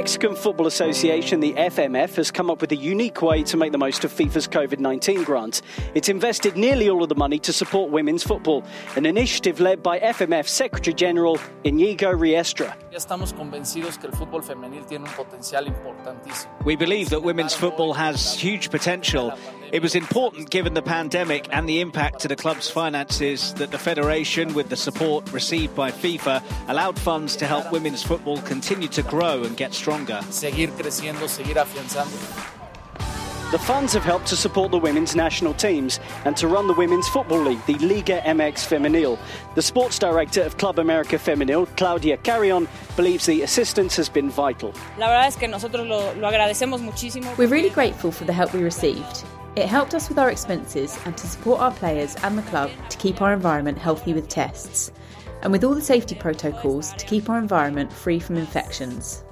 Mexican Football Association, the FMF, has come up with a unique way to make the most of FIFA's COVID 19 grant. It's invested nearly all of the money to support women's football, an initiative led by FMF Secretary General Inigo Riestra. We believe that women's football has huge potential. It was important, given the pandemic and the impact to the club's finances, that the Federation, with the support received by FIFA, allowed funds to help women's football continue to grow and get stronger. The funds have helped to support the women's national teams and to run the Women's Football League, the Liga MX Femenil. The sports director of Club America Femenil, Claudia Carrion, believes the assistance has been vital. We're really grateful for the help we received. It helped us with our expenses and to support our players and the club to keep our environment healthy with tests, and with all the safety protocols to keep our environment free from infections.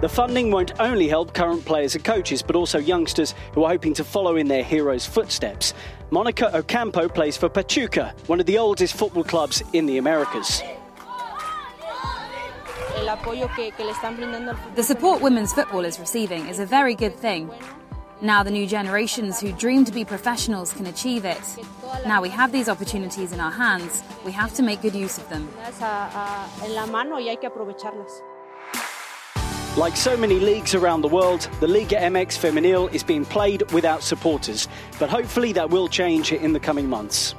The funding won't only help current players and coaches, but also youngsters who are hoping to follow in their heroes' footsteps. Monica Ocampo plays for Pachuca, one of the oldest football clubs in the Americas. The support women's football is receiving is a very good thing. Now the new generations who dream to be professionals can achieve it. Now we have these opportunities in our hands, we have to make good use of them. Like so many leagues around the world, the Liga MX Femenil is being played without supporters, but hopefully that will change in the coming months.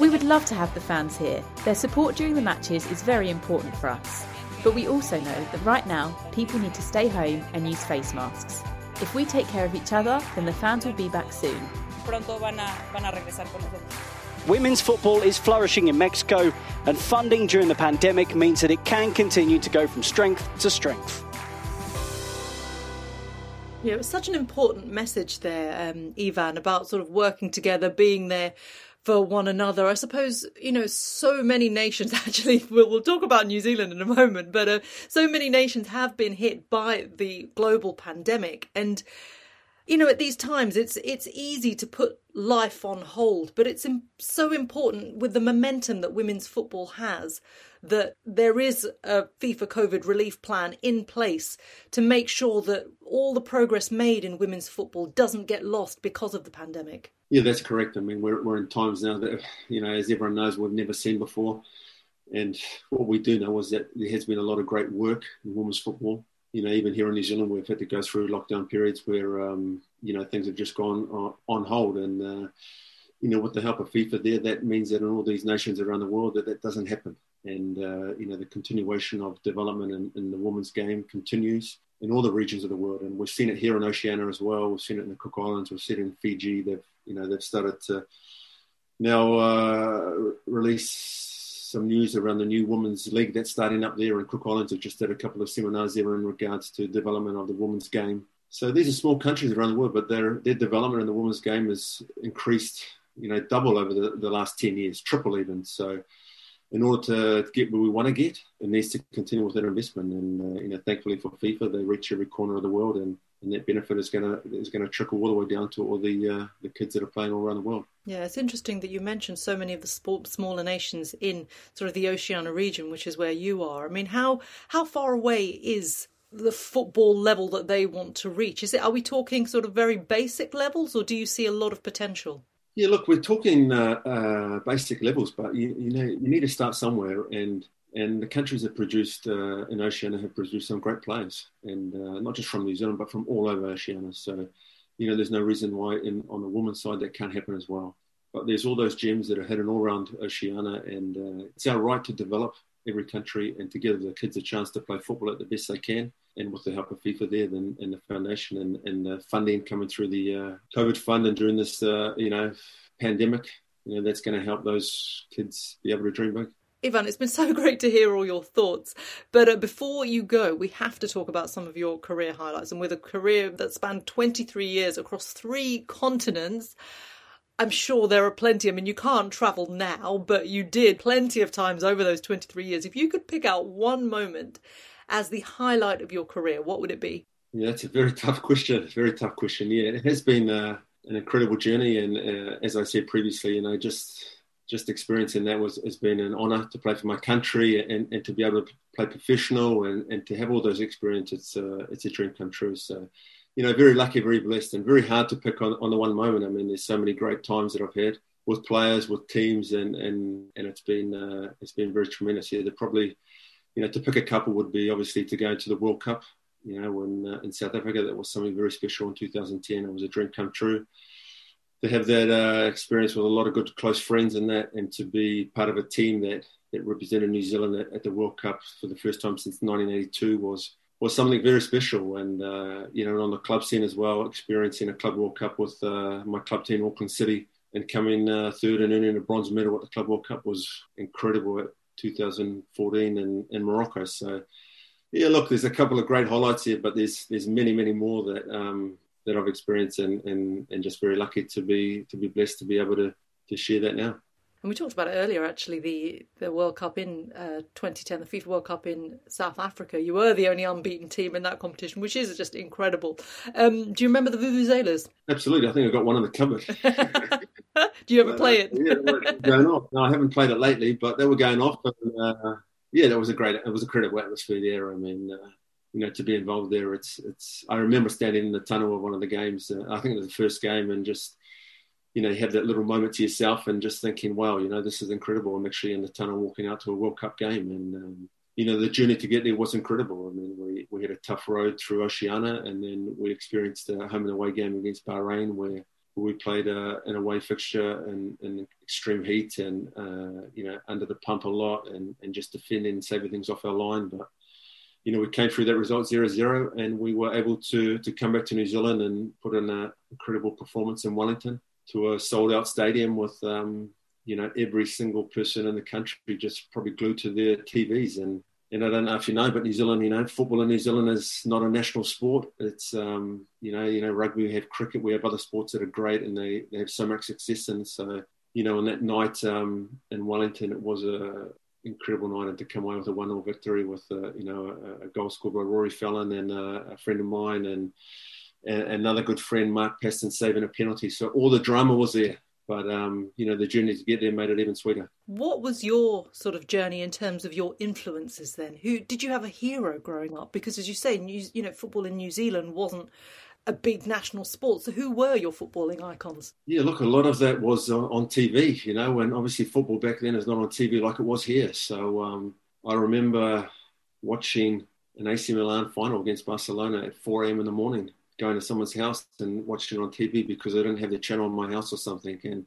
We would love to have the fans here. Their support during the matches is very important for us. But we also know that right now, people need to stay home and use face masks. If we take care of each other, then the fans will be back soon. Women's football is flourishing in Mexico, and funding during the pandemic means that it can continue to go from strength to strength. Yeah, it was such an important message there, um, Ivan, about sort of working together, being there for one another. I suppose, you know, so many nations actually, we'll, we'll talk about New Zealand in a moment, but uh, so many nations have been hit by the global pandemic. And you know at these times it's it's easy to put life on hold but it's so important with the momentum that women's football has that there is a FIFA COVID relief plan in place to make sure that all the progress made in women's football doesn't get lost because of the pandemic. Yeah, that's correct. I mean, we're, we're in times now that, you know, as everyone knows, we've never seen before. And what we do know is that there has been a lot of great work in women's football you know, even here in New Zealand, we've had to go through lockdown periods where, um, you know, things have just gone on, on hold. And, uh, you know, with the help of FIFA there, that means that in all these nations around the world that that doesn't happen. And, uh, you know, the continuation of development in, in, the women's game continues in all the regions of the world. And we've seen it here in Oceania as well. We've seen it in the Cook Islands. We've seen it in Fiji. They've, you know, they've started to now uh, release some news around the new women's league that's starting up there in Cook Islands. I've just did a couple of seminars there in regards to development of the women's game. So these are small countries around the world, but their their development in the women's game has increased, you know, double over the, the last ten years, triple even. So in order to get where we want to get, it needs to continue with that investment. And uh, you know, thankfully for FIFA, they reach every corner of the world, and, and that benefit is going to is going to trickle all the way down to all the uh, the kids that are playing all around the world. Yeah, it's interesting that you mentioned so many of the sport, smaller nations in sort of the Oceania region, which is where you are. I mean, how how far away is the football level that they want to reach? Is it are we talking sort of very basic levels, or do you see a lot of potential? Yeah, look, we're talking uh, uh, basic levels, but you, you, know you need to start somewhere, and and the countries that produced uh, in Oceania have produced some great players, and uh, not just from New Zealand, but from all over Oceania. So, you know, there's no reason why in, on the women's side that can't happen as well. But there's all those gems that are hidden all around Oceania, and uh, it's our right to develop every country and to give the kids a chance to play football at the best they can. And with the help of FIFA there then, and the foundation and, and the funding coming through the uh, COVID fund and during this, uh, you know, pandemic, you know, that's going to help those kids be able to dream big. Ivan, it's been so great to hear all your thoughts. But uh, before you go, we have to talk about some of your career highlights. And with a career that spanned 23 years across three continents, I'm sure there are plenty. I mean, you can't travel now, but you did plenty of times over those 23 years. If you could pick out one moment as the highlight of your career, what would it be? Yeah, that's a very tough question. Very tough question. Yeah, it has been uh, an incredible journey, and uh, as I said previously, you know, just just experiencing that was has been an honour to play for my country and, and to be able to play professional and, and to have all those experiences. Uh, it's a dream come true. So you know, very lucky, very blessed, and very hard to pick on, on the one moment. I mean, there's so many great times that I've had with players, with teams, and and and it's been uh, it's been very tremendous. Yeah, they probably, you know, to pick a couple would be obviously to go to the World Cup. You know, when uh, in South Africa, that was something very special in 2010. It was a dream come true. To have that uh, experience with a lot of good close friends and that, and to be part of a team that that represented New Zealand at, at the World Cup for the first time since 1982 was was something very special. And, uh, you know, on the club scene as well, experiencing a Club World Cup with uh, my club team, Auckland City, and coming uh, third and earning a bronze medal at the Club World Cup was incredible at 2014 in, in Morocco. So, yeah, look, there's a couple of great highlights here, but there's there's many, many more that um, that I've experienced and, and, and just very lucky to be to be blessed to be able to, to share that now. And we talked about it earlier actually the the World Cup in uh, 2010 the FIFA World Cup in South Africa. You were the only unbeaten team in that competition which is just incredible. Um, do you remember the Vuvuzelas? Absolutely. I think I've got one in the cupboard. Do you ever play it? yeah going off. No I haven't played it lately but they were going off and uh, yeah that was a great it was a incredible atmosphere there. I mean uh, you know to be involved there it's it's I remember standing in the tunnel of one of the games uh, I think it was the first game and just you know, you have that little moment to yourself and just thinking, wow, you know, this is incredible. I'm actually in the tunnel walking out to a World Cup game. And, um, you know, the journey to get there was incredible. I mean, we, we had a tough road through Oceania and then we experienced a home and away game against Bahrain where we played a, an away fixture in, in extreme heat and, uh, you know, under the pump a lot and, and just defending saving things off our line. But, you know, we came through that result 0-0 and we were able to, to come back to New Zealand and put in an incredible performance in Wellington to a sold out stadium with um, you know every single person in the country just probably glued to their TVs and and I don't know if you know, but New Zealand, you know, football in New Zealand is not a national sport. It's um, you know, you know, rugby. We have cricket. We have other sports that are great, and they, they have so much success. And so, you know, on that night um, in Wellington, it was a incredible night, and to come away with a one-all victory with uh, you know a, a, goal scored by Rory Fallon and uh, a friend of mine, and another good friend, Mark Paston, saving a penalty. So all the drama was there. But um, you know, the journey to get there made it even sweeter. What was your sort of journey in terms of your influences then? Who did you have a hero growing up? Because as you say, New, you know, football in New Zealand wasn't a big national sport. So who were your footballing icons? Yeah, look, a lot of that was on TV, you know, and obviously football back then is not on TV like it was here. So um, I remember watching an AC Milan final against Barcelona at 4 a.m. in the morning going to someone's house and watching it on TV because I didn't have the channel in my house or something, and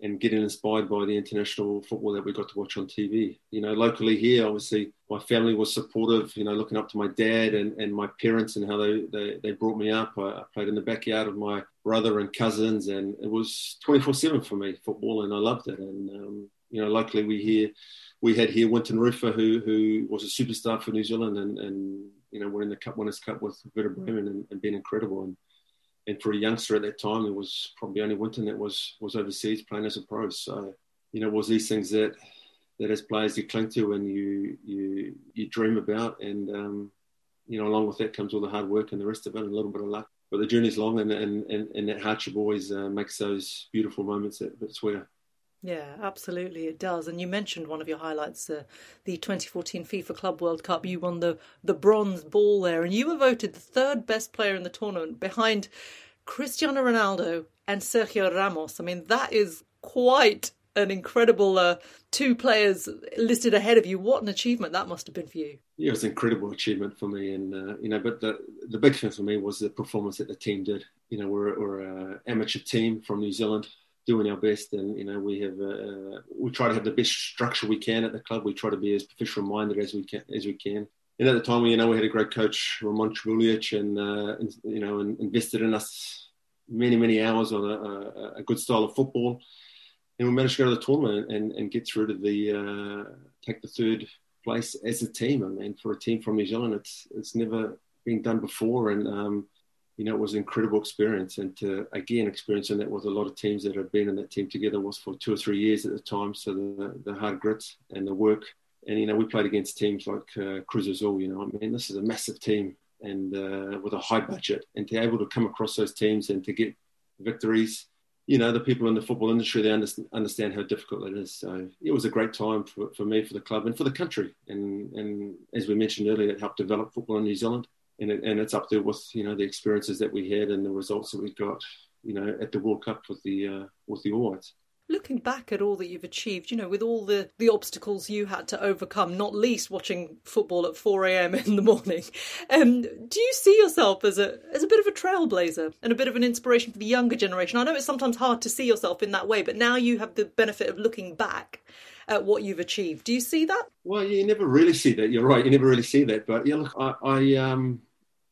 and getting inspired by the international football that we got to watch on TV. You know, locally here, obviously, my family was supportive. You know, looking up to my dad and, and my parents and how they, they, they brought me up. I, I played in the backyard of my brother and cousins, and it was twenty four seven for me football, and I loved it. And um, you know, locally we here we had here Wynton Rufer, who who was a superstar for New Zealand, and and you know, winning the Cup Winners' Cup with Werder Bremen and, and being incredible. And and for a youngster at that time, it was probably only Wynton that was was overseas playing as a pro. So you know, it was these things that that as players you cling to and you you you dream about, and um, you know, along with that comes all the hard work and the rest of it, and a little bit of luck. But the journey's long, and and and, and that hardship always uh, makes those beautiful moments that, that swear. Yeah, absolutely, it does. And you mentioned one of your highlights, uh, the 2014 FIFA Club World Cup. You won the the bronze ball there, and you were voted the third best player in the tournament behind Cristiano Ronaldo and Sergio Ramos. I mean, that is quite an incredible uh, two players listed ahead of you. What an achievement that must have been for you. Yeah, it was an incredible achievement for me, and uh, you know, but the the big thing for me was the performance that the team did. You know, we're we're an amateur team from New Zealand doing our best, and you know, we have uh, we try to have the best structure we can at the club. We try to be as professional minded as we can as we can. And at the time, you know, we had a great coach, Ramon Tribulietx, and, uh, you know, and invested in us many many hours on a, a, a good style of football and we managed to go to the tournament and, and get through to the uh, take the third place as a team. I mean, for a team from New Zealand, it's it's never been done before, and um, you know, it was an incredible experience. And to again experiencing that with a lot of teams that have been in that team together was for two or three years at the time. So the the hard grit and the work, and you know, we played against teams like uh, Cruz Azul. You know, I mean, this is a massive team and uh, with a high budget, and to be able to come across those teams and to get victories you know, the people in the football industry, they understand how difficult it is. So it was a great time for, for me, for the club, and for the country. And, and as we mentioned earlier, it helped develop football in New Zealand. And, it, and it's up there with, you know, the experiences that we had and the results that we got, you know, at the World Cup with the, uh, with the All Whites looking back at all that you've achieved, you know, with all the, the obstacles you had to overcome, not least watching football at 4 a.m. in the morning, um, do you see yourself as a as a bit of a trailblazer and a bit of an inspiration for the younger generation? I know it's sometimes hard to see yourself in that way, but now you have the benefit of looking back at what you've achieved. Do you see that? Well, you never really see that. You're right. You never really see that. But yeah, look, I, I um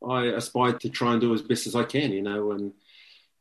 I aspire to try and do as best as I can, you know, and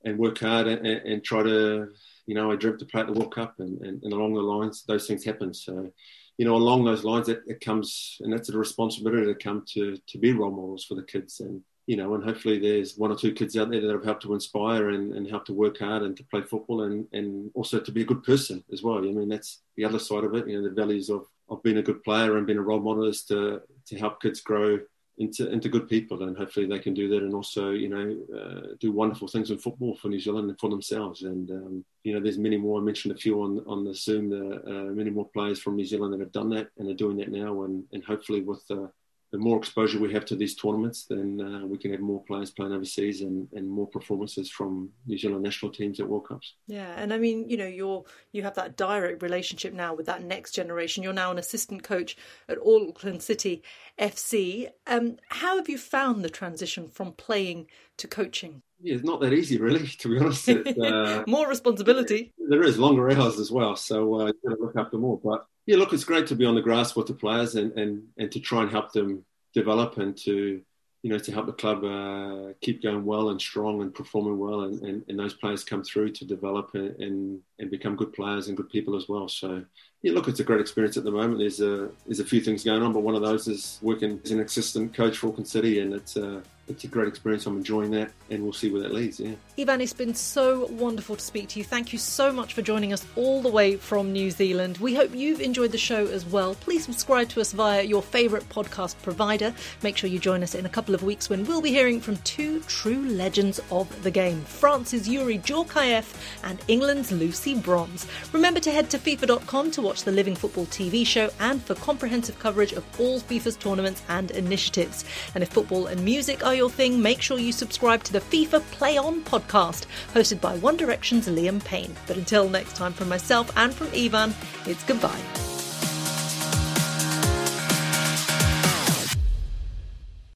and work hard and, and try to you know, I dreamt to play at the World Cup, and, and, and along the lines, those things happen. So, you know, along those lines, it, it comes, and that's a responsibility to come to to be role models for the kids, and you know, and hopefully there's one or two kids out there that have helped to inspire and, and help to work hard and to play football, and and also to be a good person as well. I mean, that's the other side of it. You know, the values of of being a good player and being a role model is to to help kids grow into into good people, and hopefully they can do that, and also you know uh, do wonderful things in football for New Zealand and for themselves. And um, you know, there's many more. I mentioned a few on on the Zoom. Uh, uh, many more players from New Zealand that have done that and are doing that now, and and hopefully with uh, the more exposure we have to these tournaments, then uh, we can have more players playing overseas and, and more performances from New Zealand national teams at World Cups. Yeah, and I mean, you know, you're you have that direct relationship now with that next generation. You're now an assistant coach at Auckland City FC. Um, how have you found the transition from playing to coaching? Yeah, it's not that easy, really, to be honest. Uh, more responsibility. There is longer hours as well, so uh, you've got to look after more. But yeah, look, it's great to be on the grass with the players and, and, and to try and help them develop and to you know to help the club uh, keep going well and strong and performing well and, and, and those players come through to develop and, and, and become good players and good people as well. So yeah, look, it's a great experience at the moment. There's a there's a few things going on, but one of those is working as an assistant coach for Auckland City, and it's uh, it's a great experience. I'm enjoying that, and we'll see where that leads. Yeah. Ivan, it's been so wonderful to speak to you. Thank you so much for joining us all the way from New Zealand. We hope you've enjoyed the show as well. Please subscribe to us via your favourite podcast provider. Make sure you join us in a couple of weeks when we'll be hearing from two true legends of the game France's Youri Djorkaeff and England's Lucy Bronze. Remember to head to FIFA.com to watch the Living Football TV show and for comprehensive coverage of all FIFA's tournaments and initiatives. And if football and music are your thing, make sure you subscribe to the FIFA Play On podcast, hosted by One Direction's Liam Payne. But until next time, from myself and from Ivan, it's goodbye.